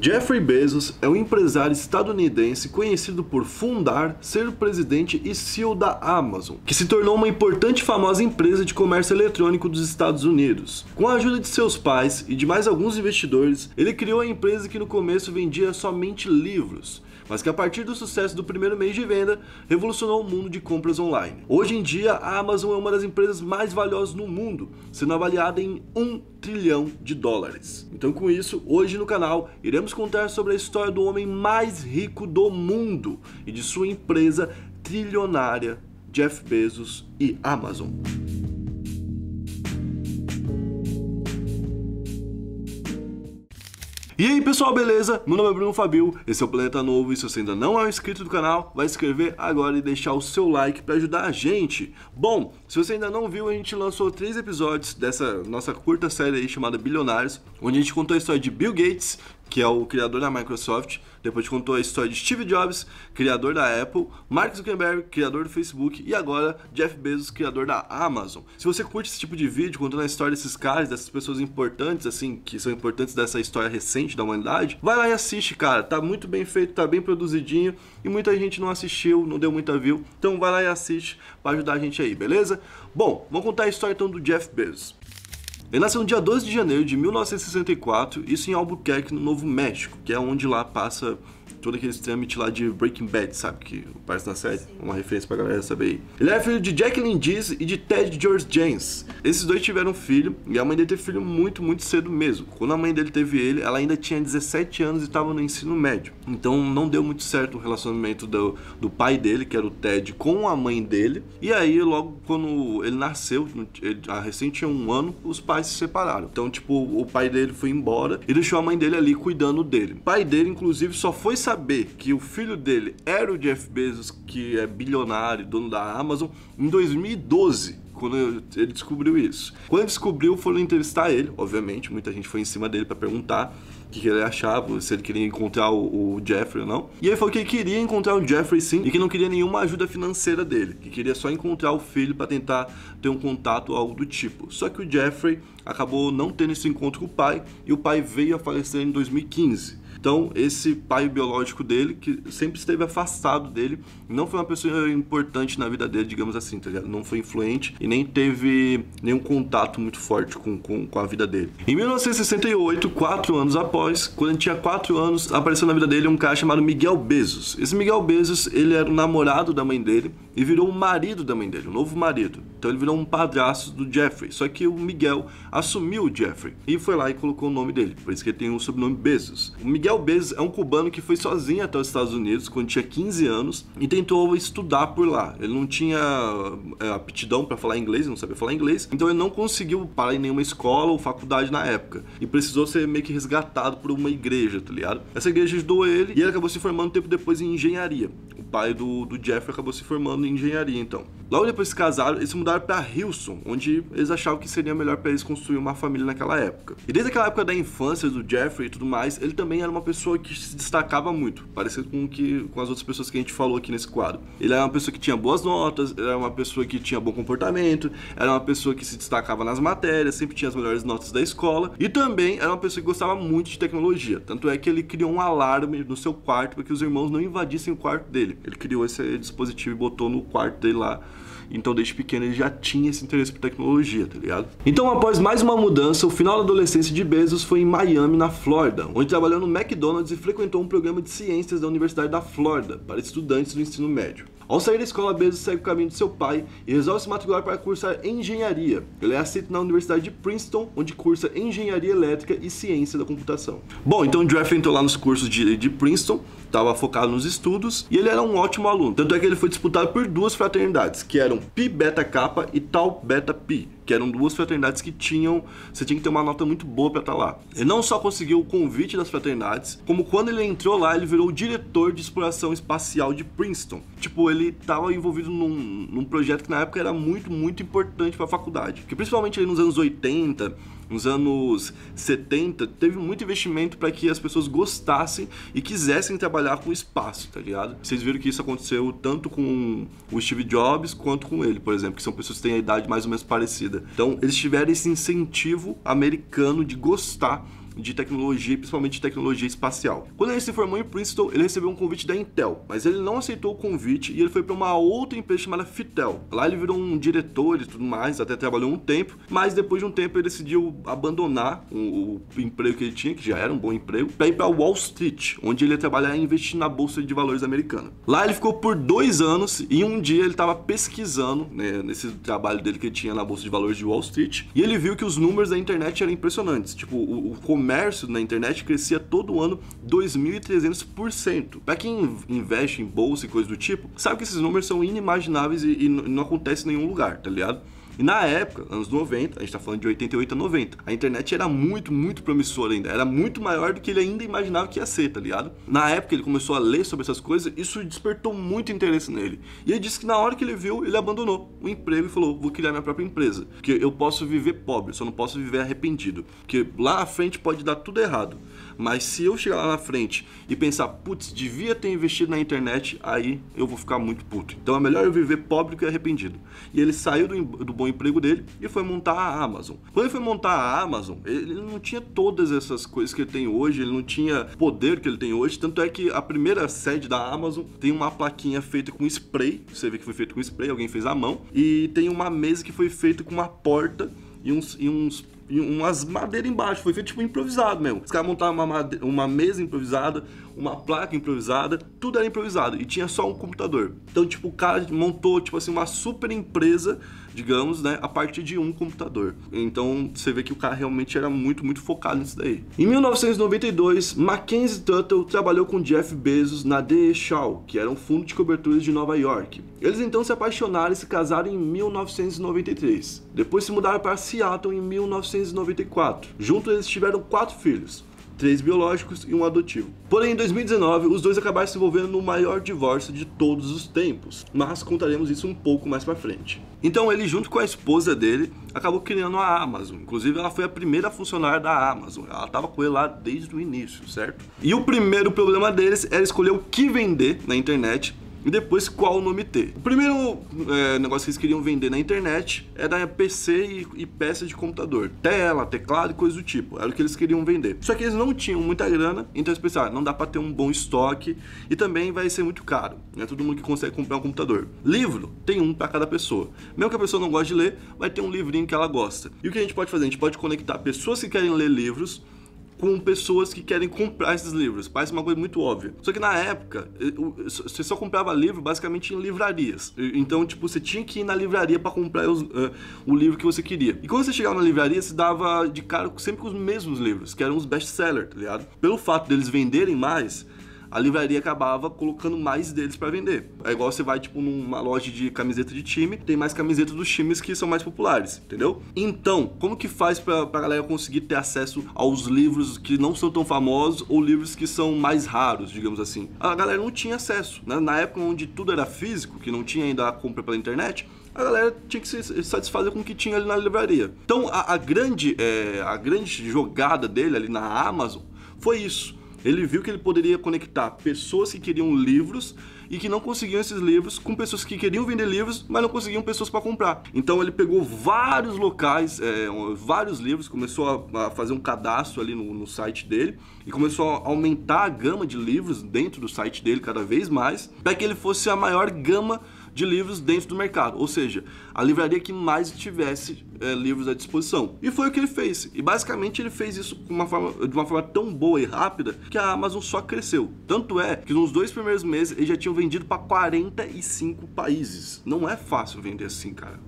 Jeffrey Bezos é um empresário estadunidense conhecido por fundar, ser presidente e CEO da Amazon, que se tornou uma importante e famosa empresa de comércio eletrônico dos Estados Unidos. Com a ajuda de seus pais e de mais alguns investidores, ele criou a empresa que no começo vendia somente livros mas que a partir do sucesso do primeiro mês de venda revolucionou o mundo de compras online. Hoje em dia, a Amazon é uma das empresas mais valiosas no mundo, sendo avaliada em um trilhão de dólares. Então, com isso, hoje no canal iremos contar sobre a história do homem mais rico do mundo e de sua empresa trilionária, Jeff Bezos e Amazon. E aí pessoal, beleza? Meu nome é Bruno Fabio, esse é o Planeta Novo e se você ainda não é inscrito do canal, vai se inscrever agora e deixar o seu like para ajudar a gente. Bom, se você ainda não viu, a gente lançou três episódios dessa nossa curta série aí chamada Bilionários, onde a gente contou a história de Bill Gates, que é o criador da Microsoft. Depois contou a história de Steve Jobs, criador da Apple, Mark Zuckerberg, criador do Facebook e agora Jeff Bezos, criador da Amazon. Se você curte esse tipo de vídeo contando a história desses caras, dessas pessoas importantes assim, que são importantes dessa história recente da humanidade, vai lá e assiste, cara. Tá muito bem feito, tá bem produzidinho e muita gente não assistiu, não deu muita view. Então vai lá e assiste para ajudar a gente aí, beleza? Bom, vamos contar a história então do Jeff Bezos. Ele nasceu no dia 12 de janeiro de 1964, isso em Albuquerque, no Novo México, que é onde lá passa todo aquele trâmite lá de Breaking Bad, sabe? Que aparece na série. Sim. Uma referência pra galera saber aí. Ele é filho de Jacqueline Dees e de Ted George James. Esses dois tiveram filho e a mãe dele teve filho muito, muito cedo mesmo. Quando a mãe dele teve ele, ela ainda tinha 17 anos e estava no ensino médio. Então não deu muito certo o relacionamento do, do pai dele, que era o Ted, com a mãe dele. E aí, logo quando ele nasceu, ele, a recém tinha um ano, os pais se separaram. Então, tipo, o pai dele foi embora e deixou a mãe dele ali cuidando dele. O pai dele, inclusive, só foi saber saber que o filho dele era o Jeff Bezos, que é bilionário, dono da Amazon, em 2012 quando ele descobriu isso. Quando descobriu, foram entrevistar ele, obviamente, muita gente foi em cima dele para perguntar o que ele achava, se ele queria encontrar o, Jeffrey ou não. E ele falou que ele queria encontrar o Jeffrey sim, e que não queria nenhuma ajuda financeira dele, que queria só encontrar o filho para tentar ter um contato algo do tipo. Só que o Jeffrey acabou não tendo esse encontro com o pai, e o pai veio a falecer em 2015. Então, esse pai biológico dele, que sempre esteve afastado dele, não foi uma pessoa importante na vida dele, digamos assim, tá ligado? Não foi influente e nem teve nenhum contato muito forte com, com, com a vida dele. Em 1968, quatro anos após, quando ele tinha quatro anos, apareceu na vida dele um cara chamado Miguel Bezos. Esse Miguel Bezos, ele era o namorado da mãe dele e virou o marido da mãe dele, um novo marido. Então ele virou um padrasto do Jeffrey. Só que o Miguel assumiu o Jeffrey e foi lá e colocou o nome dele. Por isso que ele tem o sobrenome Bezos. O Miguel Bezos é um cubano que foi sozinho até os Estados Unidos quando tinha 15 anos e tentou estudar por lá. Ele não tinha é, aptidão para falar inglês, não sabia falar inglês, então ele não conseguiu parar em nenhuma escola ou faculdade na época e precisou ser meio que resgatado por uma igreja, tá ligado? Essa igreja ajudou ele e ele acabou se formando tempo depois em engenharia. Pai do, do Jeffrey acabou se formando em engenharia, então. Logo depois se casaram, eles se mudaram para Houston, onde eles achavam que seria melhor para eles construir uma família naquela época. E desde aquela época da infância do Jeffrey e tudo mais, ele também era uma pessoa que se destacava muito, parecido com que com as outras pessoas que a gente falou aqui nesse quadro. Ele era uma pessoa que tinha boas notas, era uma pessoa que tinha bom comportamento, era uma pessoa que se destacava nas matérias, sempre tinha as melhores notas da escola e também era uma pessoa que gostava muito de tecnologia. Tanto é que ele criou um alarme no seu quarto para que os irmãos não invadissem o quarto dele. Ele criou esse dispositivo e botou no quarto dele lá então, desde pequeno, ele já tinha esse interesse por tecnologia, tá ligado? Então, após mais uma mudança, o final da adolescência de Bezos foi em Miami, na Flórida, onde trabalhou no McDonald's e frequentou um programa de ciências da Universidade da Flórida para estudantes do ensino médio. Ao sair da escola, Bezos segue o caminho de seu pai e resolve se matricular para cursar engenharia. Ele é aceito na Universidade de Princeton, onde cursa engenharia elétrica e ciência da computação. Bom, então Jeff entrou lá nos cursos de, de Princeton, estava focado nos estudos e ele era um ótimo aluno. Tanto é que ele foi disputado por duas fraternidades, que eram Pi Beta Kappa e Tau Beta Pi que eram duas fraternidades que tinham, você tinha que ter uma nota muito boa para estar tá lá. Ele não só conseguiu o convite das fraternidades, como quando ele entrou lá, ele virou o diretor de exploração espacial de Princeton. Tipo, ele estava envolvido num, num projeto que na época era muito, muito importante para a faculdade. Que principalmente nos anos 80, nos anos 70, teve muito investimento para que as pessoas gostassem e quisessem trabalhar com espaço, tá ligado? Vocês viram que isso aconteceu tanto com o Steve Jobs quanto com ele, por exemplo, que são pessoas que têm a idade mais ou menos parecida. Então, eles tiveram esse incentivo americano de gostar de tecnologia, principalmente de tecnologia espacial. Quando ele se formou em Princeton, ele recebeu um convite da Intel, mas ele não aceitou o convite e ele foi para uma outra empresa chamada Fitel. Lá ele virou um diretor e tudo mais, até trabalhou um tempo, mas depois de um tempo ele decidiu abandonar o, o emprego que ele tinha, que já era um bom emprego, para ir para Wall Street, onde ele ia trabalhar e investir na bolsa de valores americana. Lá ele ficou por dois anos e um dia ele estava pesquisando né, nesse trabalho dele que ele tinha na bolsa de valores de Wall Street e ele viu que os números da internet eram impressionantes. Tipo, o, o comércio na internet crescia todo ano 2.300%. Para quem investe em bolsa e coisa do tipo, sabe que esses números são inimagináveis e, e não acontece em nenhum lugar, tá ligado? E na época, anos 90, a gente tá falando de 88 a 90, a internet era muito, muito promissora ainda. Era muito maior do que ele ainda imaginava que ia ser, tá ligado? Na época ele começou a ler sobre essas coisas, isso despertou muito interesse nele. E ele disse que na hora que ele viu, ele abandonou o emprego e falou: vou criar minha própria empresa. Porque eu posso viver pobre, só não posso viver arrependido. Porque lá na frente pode dar tudo errado. Mas se eu chegar lá na frente e pensar, putz, devia ter investido na internet, aí eu vou ficar muito puto. Então é melhor eu viver pobre que arrependido. E ele saiu do, do bom emprego dele e foi montar a Amazon. Quando ele foi montar a Amazon, ele não tinha todas essas coisas que ele tem hoje, ele não tinha poder que ele tem hoje. Tanto é que a primeira sede da Amazon tem uma plaquinha feita com spray, você vê que foi feito com spray, alguém fez à mão, e tem uma mesa que foi feita com uma porta e uns, e uns e umas madeiras embaixo. Foi feito tipo improvisado mesmo. Os caras montaram uma, uma mesa improvisada, uma placa improvisada, tudo era improvisado. E tinha só um computador. Então, tipo, o cara montou, tipo assim, uma super empresa digamos, né, a partir de um computador. Então você vê que o cara realmente era muito, muito focado nisso daí. Em 1992, Mackenzie Tuttle trabalhou com Jeff Bezos na The Shaw, que era um fundo de coberturas de Nova York. Eles então se apaixonaram e se casaram em 1993. Depois se mudaram para Seattle em 1994. Juntos eles tiveram quatro filhos três biológicos e um adotivo. Porém, em 2019, os dois acabaram se envolvendo no maior divórcio de todos os tempos, mas contaremos isso um pouco mais para frente. Então, ele, junto com a esposa dele, acabou criando a Amazon. Inclusive, ela foi a primeira funcionária da Amazon. Ela estava com ele lá desde o início, certo? E o primeiro problema deles era escolher o que vender na internet e depois qual nome ter. O primeiro é, negócio que eles queriam vender na internet era PC e, e peça de computador. Tela, teclado e coisa do tipo. Era o que eles queriam vender. Só que eles não tinham muita grana, então eles pensaram, ah, não dá para ter um bom estoque e também vai ser muito caro. Não é todo mundo que consegue comprar um computador. Livro, tem um para cada pessoa. Mesmo que a pessoa não goste de ler, vai ter um livrinho que ela gosta. E o que a gente pode fazer? A gente pode conectar pessoas que querem ler livros com pessoas que querem comprar esses livros. Parece uma coisa muito óbvia. Só que na época, você só comprava livro basicamente em livrarias. Então, tipo, você tinha que ir na livraria para comprar os, uh, o livro que você queria. E quando você chegava na livraria, você dava de cara sempre com os mesmos livros, que eram os best-sellers, tá ligado? Pelo fato deles venderem mais, a livraria acabava colocando mais deles para vender. É igual você vai, tipo, numa loja de camiseta de time, tem mais camisetas dos times que são mais populares, entendeu? Então, como que faz pra, pra galera conseguir ter acesso aos livros que não são tão famosos ou livros que são mais raros, digamos assim? A galera não tinha acesso, né? Na época onde tudo era físico, que não tinha ainda a compra pela internet, a galera tinha que se satisfazer com o que tinha ali na livraria. Então a, a grande, é, a grande jogada dele ali na Amazon foi isso. Ele viu que ele poderia conectar pessoas que queriam livros e que não conseguiam esses livros com pessoas que queriam vender livros, mas não conseguiam pessoas para comprar. Então ele pegou vários locais, é, vários livros, começou a, a, fazer um cadastro ali no, no site dele e começou a aumentar a gama de livros dentro do site dele cada vez mais, para que ele fosse a maior gama de livros dentro do mercado, ou seja, a livraria que mais tivesse é, livros à disposição. E foi o que ele fez. E basicamente ele fez isso uma forma, de uma forma tão boa e rápida que a Amazon só cresceu. Tanto é que nos dois primeiros meses ele já tinha vendido para 45 países. Não é fácil vender assim, cara.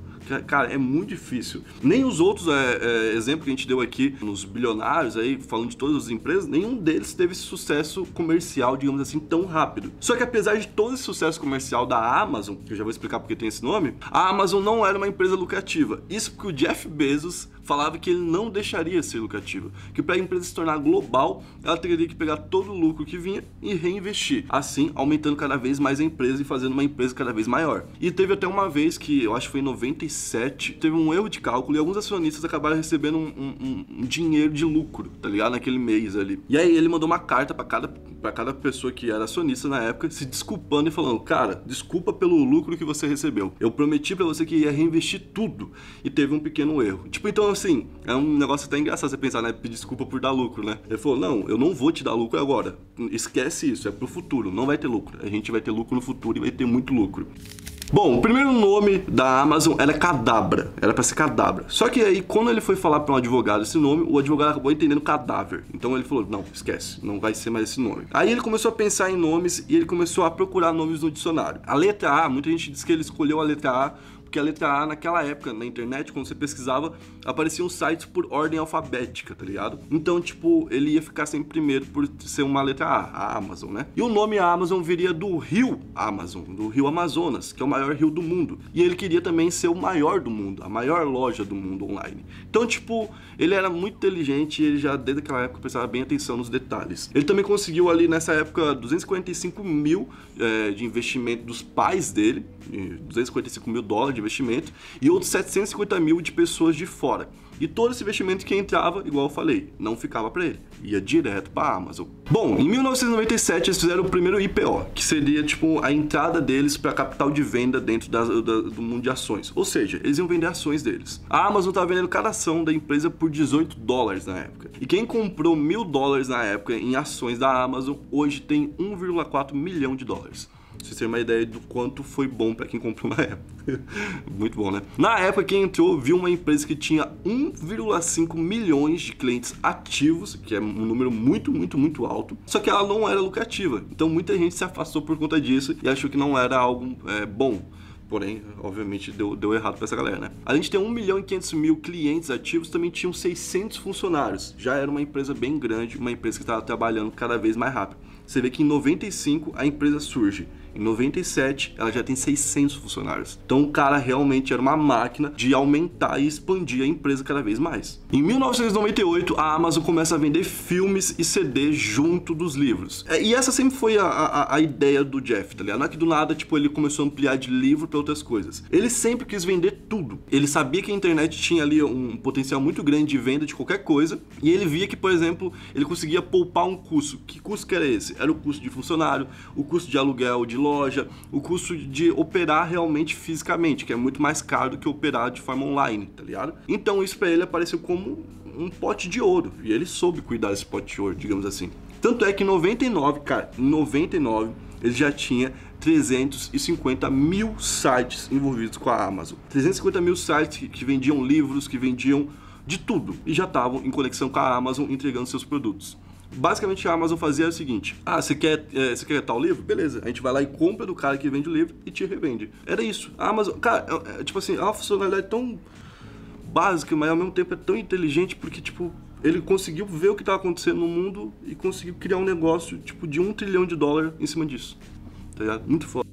Cara, é muito difícil. Nem os outros é, é, exemplos que a gente deu aqui, nos bilionários aí, falando de todas as empresas, nenhum deles teve esse sucesso comercial, digamos assim, tão rápido. Só que apesar de todo esse sucesso comercial da Amazon, que eu já vou explicar porque tem esse nome, a Amazon não era uma empresa lucrativa. Isso porque o Jeff Bezos falava que ele não deixaria ser lucrativo, que para a empresa se tornar global, ela teria que pegar todo o lucro que vinha e reinvestir, assim aumentando cada vez mais a empresa e fazendo uma empresa cada vez maior. E teve até uma vez que, eu acho que foi em 97, teve um erro de cálculo e alguns acionistas acabaram recebendo um, um, um dinheiro de lucro, tá ligado? Naquele mês ali. E aí ele mandou uma carta para cada, pra cada pessoa que era acionista na época, se desculpando e falando, cara, desculpa pelo lucro que você recebeu. Eu prometi para você que ia reinvestir tudo e teve um pequeno erro. Tipo, então assim, é um negócio até engraçado você pensar, né? Pedir desculpa por dar lucro, né? Ele falou, não, eu não vou te dar lucro agora. Esquece isso, é pro futuro, não vai ter lucro. A gente vai ter lucro no futuro e vai ter muito lucro. Bom, o primeiro nome da Amazon era Cadabra, era para ser Cadabra. Só que aí, quando ele foi falar para um advogado esse nome, o advogado acabou entendendo cadáver. Então ele falou: não, esquece, não vai ser mais esse nome. Aí ele começou a pensar em nomes e ele começou a procurar nomes no dicionário. A letra A, muita gente diz que ele escolheu a letra A porque a letra A naquela época, na internet, quando você pesquisava, apareciam sites por ordem alfabética, tá ligado? Então, tipo, ele ia ficar sempre primeiro por ser uma letra A, a Amazon, né? E o nome Amazon viria do rio Amazon, do rio Amazonas, que é o maior rio do mundo. E ele queria também ser o maior do mundo, a maior loja do mundo online. Então, tipo, ele era muito inteligente e ele já, desde aquela época, prestava bem atenção nos detalhes. Ele também conseguiu ali, nessa época, 245 mil é, de investimento dos pais dele, 245 mil dólares de investimento, e outros 750 mil de pessoas de fora. E todo esse investimento que entrava, igual eu falei, não ficava para ele, ia direto para a Amazon. Bom, em 1997 eles fizeram o primeiro IPO, que seria tipo a entrada deles para capital de venda dentro da, da, do mundo de ações. Ou seja, eles iam vender ações deles. A Amazon estava vendendo cada ação da empresa por 18 dólares na época. E quem comprou mil dólares na época em ações da Amazon hoje tem 1,4 milhão de dólares vocês terem uma ideia do quanto foi bom para quem comprou na época. Muito bom, né? Na época, quem entrou viu uma empresa que tinha 1,5 milhões de clientes ativos, que é um número muito, muito, muito alto, só que ela não era lucrativa. Então muita gente se afastou por conta disso e achou que não era algo é, bom. Porém, obviamente, deu, deu errado para essa galera, né? Além de ter 1 milhão e 500 mil clientes ativos, também tinham 600 funcionários. Já era uma empresa bem grande, uma empresa que estava trabalhando cada vez mais rápido. Você vê que em 95 a empresa surge. Em 97, ela já tem 600 funcionários. Então o cara realmente era uma máquina de aumentar e expandir a empresa cada vez mais. Em 1998, a Amazon começa a vender filmes e CDs junto dos livros. É, e essa sempre foi a, a, a, ideia do Jeff, tá ligado? Não é que do nada, tipo, ele começou a ampliar de livro para outras coisas. Ele sempre quis vender tudo. Ele sabia que a internet tinha ali um potencial muito grande de venda de qualquer coisa. E ele via que, por exemplo, ele conseguia poupar um custo. Que custo que era esse? Era o custo de funcionário, o custo de aluguel de loja, o custo de operar realmente fisicamente, que é muito mais caro do que operar de forma online, tá ligado? Então isso para ele apareceu como um pote de ouro, e ele soube cuidar desse pote de ouro, digamos assim. Tanto é que em 99, cara, em 99, ele já tinha 350 mil sites envolvidos com a Amazon. 350 mil sites que, que vendiam livros, que vendiam de tudo, e já estavam em conexão com a Amazon entregando seus produtos. Basicamente a Amazon fazia o seguinte: ah, você quer, é, você quer tal livro? Beleza, a gente vai lá e compra do cara que vende o livro e te revende. Era isso. A Amazon, cara, é, é, tipo assim, é uma funcionalidade tão básica, mas ao mesmo tempo é tão inteligente porque, tipo, ele conseguiu ver o que estava acontecendo no mundo e conseguiu criar um negócio, tipo, de um trilhão de dólar em cima disso. Tá ligado? Muito foda.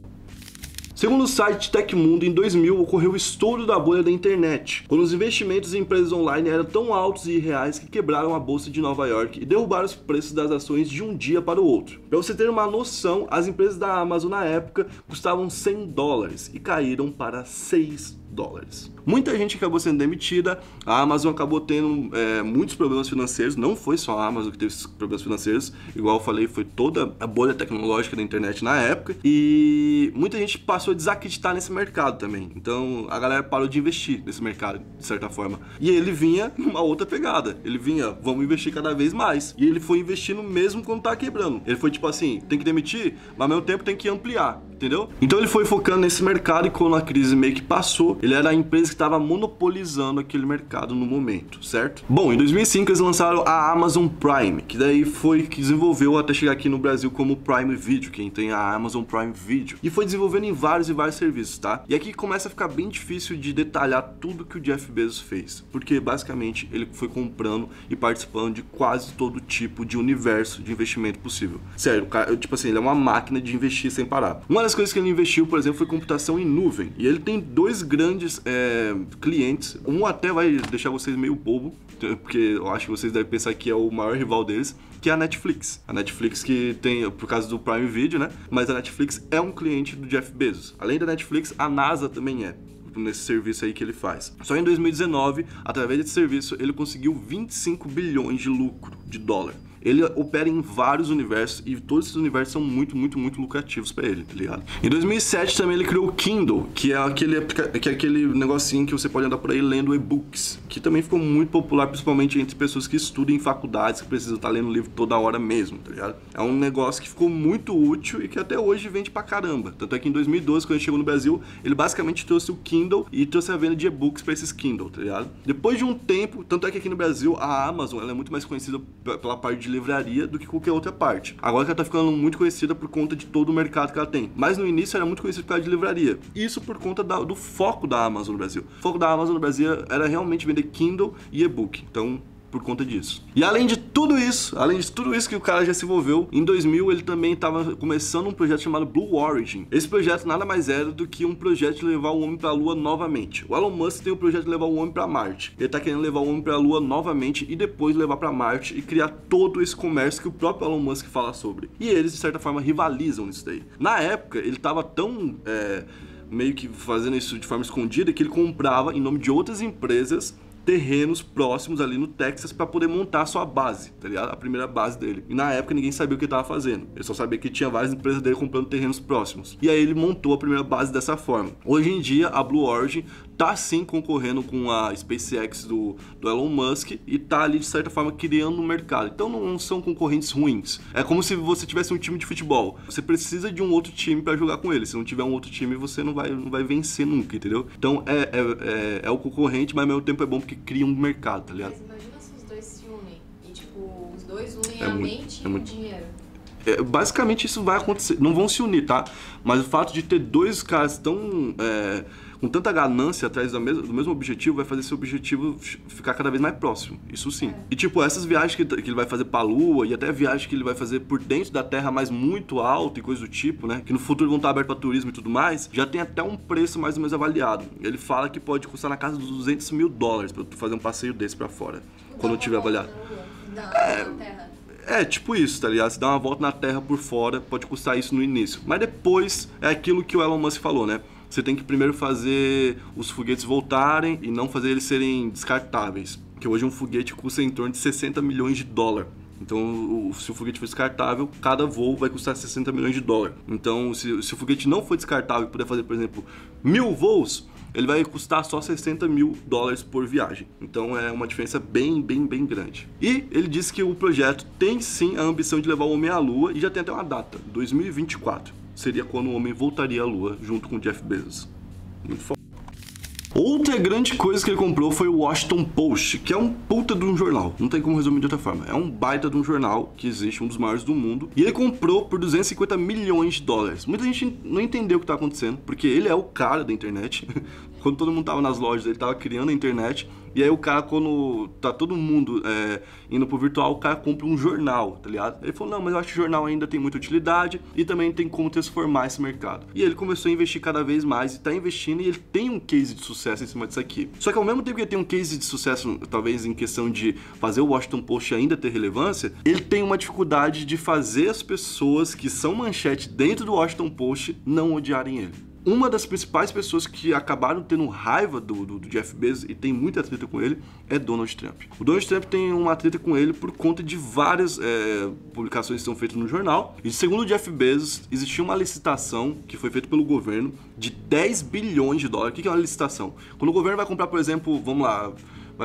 Segundo o site Tecmundo, em 2000 ocorreu o estouro da bolha da internet, quando os investimentos em empresas online eram tão altos e irreais que quebraram a bolsa de Nova York e derrubaram os preços das ações de um dia para o outro. Para você ter uma noção, as empresas da Amazon na época custavam 100 dólares e caíram para 6 dólares. Muita gente acabou sendo demitida, a Amazon acabou tendo é, muitos problemas financeiros, não foi só a Amazon que teve esses problemas financeiros, igual eu falei, foi toda a bolha tecnológica da internet na época, e muita gente passou a desacreditar nesse mercado também. Então a galera parou de investir nesse mercado, de certa forma. E ele vinha numa outra pegada, ele vinha, vamos investir cada vez mais. E ele foi investindo mesmo quando tá quebrando. Ele foi tipo assim, tem que demitir, mas ao mesmo tempo tem que ampliar entendeu? Então ele foi focando nesse mercado e quando a crise meio que passou, ele era a empresa que estava monopolizando aquele mercado no momento, certo? Bom, em 2005 eles lançaram a Amazon Prime, que daí foi que desenvolveu até chegar aqui no Brasil como Prime Video, quem tem a Amazon Prime Video. E foi desenvolvendo em vários e vários serviços, tá? E aqui começa a ficar bem difícil de detalhar tudo que o Jeff Bezos fez, porque basicamente ele foi comprando e participando de quase todo tipo de universo de investimento possível. Sério, cara, tipo assim, ele é uma máquina de investir sem parar. Uma coisas que ele investiu, por exemplo, foi computação em nuvem. E ele tem dois grandes é, clientes. Um até vai deixar vocês meio bobo, porque eu acho que vocês devem pensar que é o maior rival deles, que é a Netflix. A Netflix que tem, por causa do Prime Video, né? Mas a Netflix é um cliente do Jeff Bezos. Além da Netflix, a NASA também é nesse serviço aí que ele faz. Só em 2019, através desse serviço, ele conseguiu 25 bilhões de lucro de dólar. Ele opera em vários universos e todos esses universos são muito, muito, muito lucrativos para ele, tá ligado? Em 2007 também ele criou o Kindle, que é aquele, que é aquele negocinho que você pode andar por aí lendo e-books, que também ficou muito popular, principalmente entre pessoas que estudam em faculdades, que precisam estar lendo livro toda hora mesmo, tá ligado? É um negócio que ficou muito útil e que até hoje vende pra caramba. Tanto é que em 2012, quando ele chegou no Brasil, ele basicamente trouxe o Kindle e trouxe a venda de e-books para esses Kindle, tá ligado? Depois de um tempo, tanto é que aqui no Brasil a Amazon ela é muito mais conhecida pela parte de livraria do que qualquer outra parte. Agora que ela tá ficando muito conhecida por conta de todo o mercado que ela tem. Mas no início era muito conhecida por causa de livraria. Isso por conta da, do foco da Amazon no Brasil. O foco da Amazon no Brasil era realmente vender Kindle e e-book. Então, por conta disso. E além de tudo isso, além de tudo isso que o cara já se envolveu, em 2000 ele também estava começando um projeto chamado Blue Origin. Esse projeto nada mais era do que um projeto de levar o homem para a Lua novamente. O Elon Musk tem o projeto de levar o homem para Marte. Ele está querendo levar o homem para a Lua novamente e depois levar para Marte e criar todo esse comércio que o próprio Elon Musk fala sobre. E eles de certa forma rivalizam nisso daí. Na época ele estava tão é, meio que fazendo isso de forma escondida que ele comprava em nome de outras empresas terrenos próximos ali no Texas para poder montar sua base, tá ligado? A primeira base dele. E na época ninguém sabia o que ele tava fazendo. Ele só sabia que tinha várias empresas dele comprando terrenos próximos. E aí ele montou a primeira base dessa forma. Hoje em dia, a Blue Origin tá sim concorrendo com a SpaceX do, do Elon Musk e tá ali de certa forma criando um mercado. Então não são concorrentes ruins. É como se você tivesse um time de futebol. Você precisa de um outro time para jogar com ele. Se não tiver um outro time, você não vai, não vai vencer nunca, entendeu? Então é, é, é, é o concorrente, mas ao mesmo tempo é bom porque cria um mercado, tá ligado? Mas imagina se os dois se unem e tipo, os dois unem É a muito- mente é e o dinheiro. É, basicamente isso vai acontecer. Não vão se unir, tá? Mas o fato de ter dois caras tão. é, com tanta ganância atrás do mesmo, do mesmo objetivo vai fazer esse objetivo ficar cada vez mais próximo. Isso sim. E tipo, essas viagens que, que ele vai fazer pra Lua e até viagens que ele vai fazer por dentro da Terra, mas muito alto e coisa do tipo, né? Que no futuro vão estar abertos pra turismo e tudo mais, já tem até um preço mais ou menos avaliado. Ele fala que pode custar na casa dos 200 mil dólares pra tu fazer um passeio desse pra fora. Quando eu tiver avaliado. Da, da Terra. É, tipo isso, tá ligado? Se dá uma volta na Terra por fora, pode custar isso no início. Mas depois é aquilo que o Elon Musk falou, né? Você tem que primeiro fazer os foguetes voltarem e não fazer eles serem descartáveis. Porque hoje um foguete custa em torno de 60 milhões de dólares. Então, se o foguete for descartável, cada voo vai custar 60 milhões de dólares. Então, se, se o foguete não for descartável e puder fazer, por exemplo, mil voos, ele vai custar só 60 mil dólares por viagem. Então, é uma diferença bem, bem, bem grande. E ele disse que o projeto tem sim a ambição de levar o homem à Lua e já tem até uma data: 2024. Seria quando o homem voltaria à Lua junto com Jeff Bezos. Muito foda. Outra grande coisa que ele comprou foi o Washington Post, que é um puta de um jornal. Não tem como resumir de outra forma. É um baita de um jornal que existe, um dos maiores do mundo. E ele comprou por 250 milhões de dólares. Muita gente não entendeu o que tá acontecendo, porque ele é o cara da internet. Quando todo mundo tava nas lojas, ele tava criando a internet. E aí o cara, quando tá todo mundo é, indo pro virtual, o cara compra um jornal, tá ligado? Ele falou, não, mas eu acho que jornal ainda tem muita utilidade e também tem como transformar esse mercado. E ele começou a investir cada vez mais e tá investindo e ele tem um case de sucesso em cima disso aqui. Só que ao mesmo tempo que ele tem um case de sucesso, talvez em questão de fazer o Washington Post ainda ter relevância, ele tem uma dificuldade de fazer as pessoas que são manchete dentro do Washington Post não odiarem ele uma das principais pessoas que acabaram tendo raiva do, do, do Jeff Bezos e tem muita treta com ele é Donald Trump. O Donald Trump tem uma treta com ele por conta de várias é, publicações que são feitas no jornal. E segundo o Jeff Bezos, existia uma licitação que foi feita pelo governo de 10 bilhões de dólares. O que é uma licitação? Quando o governo vai comprar, por exemplo, vamos lá,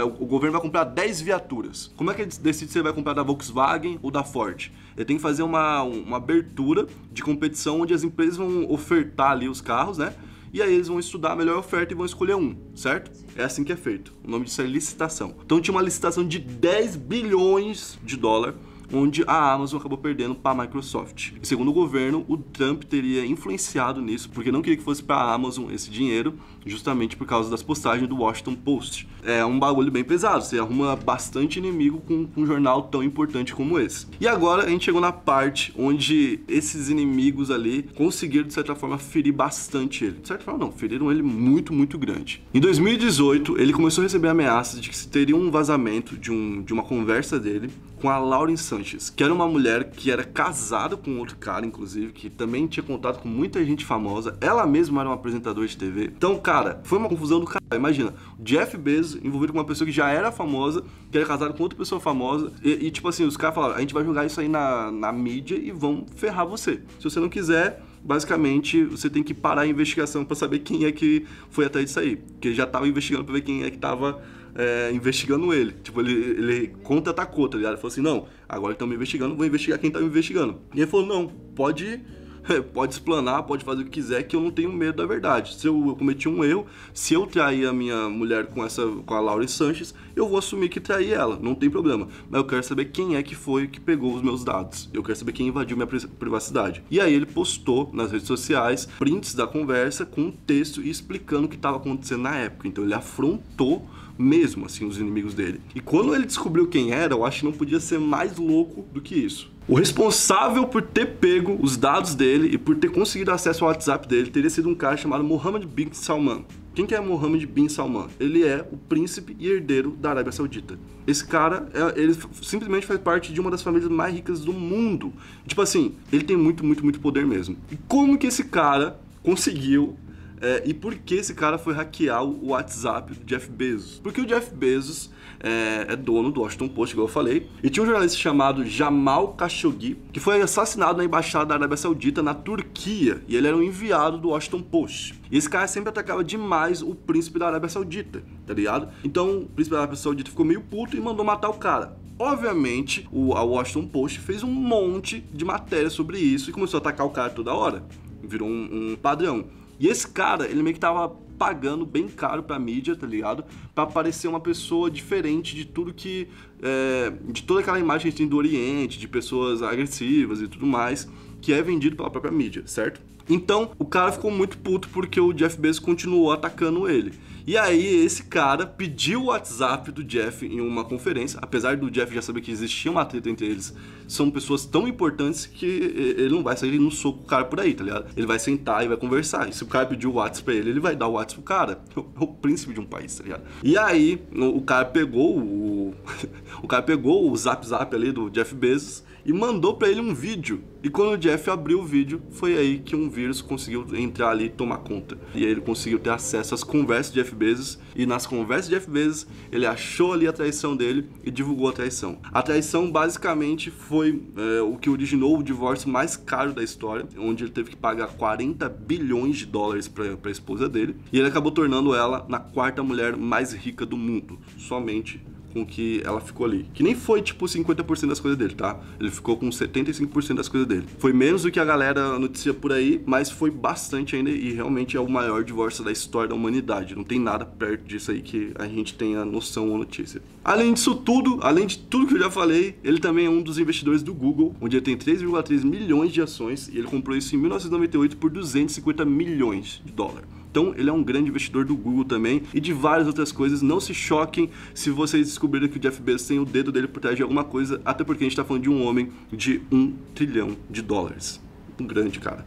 o governo vai comprar 10 viaturas. Como é que ele decide se ele vai comprar da Volkswagen ou da Ford? Ele tem que fazer uma, uma abertura de competição onde as empresas vão ofertar ali os carros, né? E aí eles vão estudar a melhor oferta e vão escolher um, certo? É assim que é feito. O nome disso é licitação. Então tinha uma licitação de 10 bilhões de dólar onde a Amazon acabou perdendo para a Microsoft. Segundo o governo, o Trump teria influenciado nisso, porque não queria que fosse para a Amazon esse dinheiro, justamente por causa das postagens do Washington Post. É um bagulho bem pesado, você arruma bastante inimigo com, com um jornal tão importante como esse. E agora a gente chegou na parte onde esses inimigos ali conseguiram, de certa forma, ferir bastante ele. De certa forma, não, feriram ele muito, muito grande. Em 2018, ele começou a receber ameaças de que se teria um vazamento de, um, de uma conversa dele com a Lauren Sanchez, que era uma mulher que era casada com outro cara, inclusive, que também tinha contato com muita gente famosa. Ela mesma era uma apresentadora de TV. Então, cara, foi uma confusão do cara. Imagina, Jeff Bezos envolvido com uma pessoa que já era famosa, que era casada com outra pessoa famosa. E, e tipo assim, os caras falaram: a gente vai jogar isso aí na, na mídia e vão ferrar você. Se você não quiser, basicamente você tem que parar a investigação para saber quem é que foi atrás disso aí. Porque já tava investigando para ver quem é que tava é, investigando ele. Tipo, ele, ele contra-atacou, tá ligado? Ele falou assim: não, agora que estão me investigando, vou investigar quem tá me investigando. E ele falou: não, pode. Pode explanar, pode fazer o que quiser, que eu não tenho medo da verdade. Se eu, eu cometi um erro, se eu trair a minha mulher com essa com a Laura Sanches, eu vou assumir que traí ela, não tem problema. Mas eu quero saber quem é que foi que pegou os meus dados. Eu quero saber quem invadiu minha privacidade. E aí ele postou nas redes sociais prints da conversa com um texto explicando o que estava acontecendo na época. Então ele afrontou mesmo, assim, os inimigos dele. E quando ele descobriu quem era, eu acho que não podia ser mais louco do que isso. O responsável por ter pego os dados dele e por ter conseguido acesso ao WhatsApp dele teria sido um cara chamado Mohammed bin Salman. Quem que é Mohammed bin Salman? Ele é o príncipe e herdeiro da Arábia Saudita. Esse cara, é, ele simplesmente faz parte de uma das famílias mais ricas do mundo. Tipo assim, ele tem muito, muito, muito poder mesmo. E como que esse cara conseguiu é, e por que esse cara foi hackear o WhatsApp do Jeff Bezos? Porque o Jeff Bezos é, é, dono do Washington Post, igual eu falei, e tinha um jornalista chamado Jamal Khashoggi, que foi assassinado na embaixada da Arábia Saudita na Turquia, e ele era um enviado do Washington Post. E esse cara sempre atacava demais o príncipe da Arábia Saudita, tá ligado? Então o príncipe da Arábia Saudita ficou meio puto e mandou matar o cara. Obviamente, o a Washington Post fez um monte de matéria sobre isso e começou a atacar o cara toda hora. Virou um, um padrão. E esse cara, ele meio que tava pagando bem caro pra mídia, tá ligado? Pra parecer uma pessoa diferente de tudo que. É, de toda aquela imagem que a gente tem do Oriente, de pessoas agressivas e tudo mais, que é vendido pela própria mídia, certo? Então, o cara ficou muito puto porque o Jeff Bezos continuou atacando ele. E aí, esse cara pediu o WhatsApp do Jeff em uma conferência, apesar do Jeff já saber que existia uma treta entre eles. São pessoas tão importantes que ele não vai sair no soco o cara por aí, tá ligado? Ele vai sentar e vai conversar. E se o cara pedir o WhatsApp pra ele, ele vai dar o WhatsApp pro cara. É o príncipe de um país, tá ligado? E aí, o cara pegou o. o cara pegou o zap zap ali do Jeff Bezos e mandou para ele um vídeo. E quando o Jeff abriu o vídeo, foi aí que um vírus conseguiu entrar ali e tomar conta. E aí ele conseguiu ter acesso às conversas de Jeff Bezos. E nas conversas de Jeff Bezos, ele achou ali a traição dele e divulgou a traição. A traição basicamente foi é, o que originou o divórcio mais caro da história, onde ele teve que pagar 40 bilhões de dólares para a esposa dele. E ele acabou tornando ela na quarta mulher mais rica do mundo, somente com que ela ficou ali. Que nem foi tipo 50% das coisas dele, tá? Ele ficou com 75% das coisas dele. Foi menos do que a galera noticia por aí, mas foi bastante ainda e realmente é o maior divórcio da história da humanidade. Não tem nada perto disso aí que a gente tenha noção ou notícia. Além disso tudo, além de tudo que eu já falei, ele também é um dos investidores do Google, onde ele tem 3,3 milhões de ações e ele comprou isso em 1998 por 250 milhões de dólares. Então, ele é um grande investidor do Google também e de várias outras coisas. Não se choquem se vocês descobrirem que o Jeff Bezos tem o dedo dele por trás de alguma coisa, até porque a gente está falando de um homem de um trilhão de dólares. Um grande cara.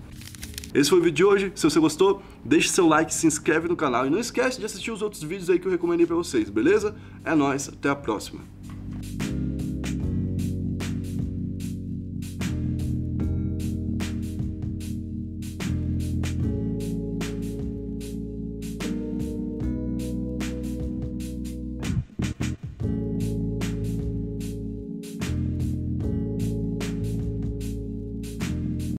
Esse foi o vídeo de hoje. Se você gostou, deixe seu like, se inscreve no canal e não esquece de assistir os outros vídeos aí que eu recomendei para vocês, beleza? É nóis, até a próxima.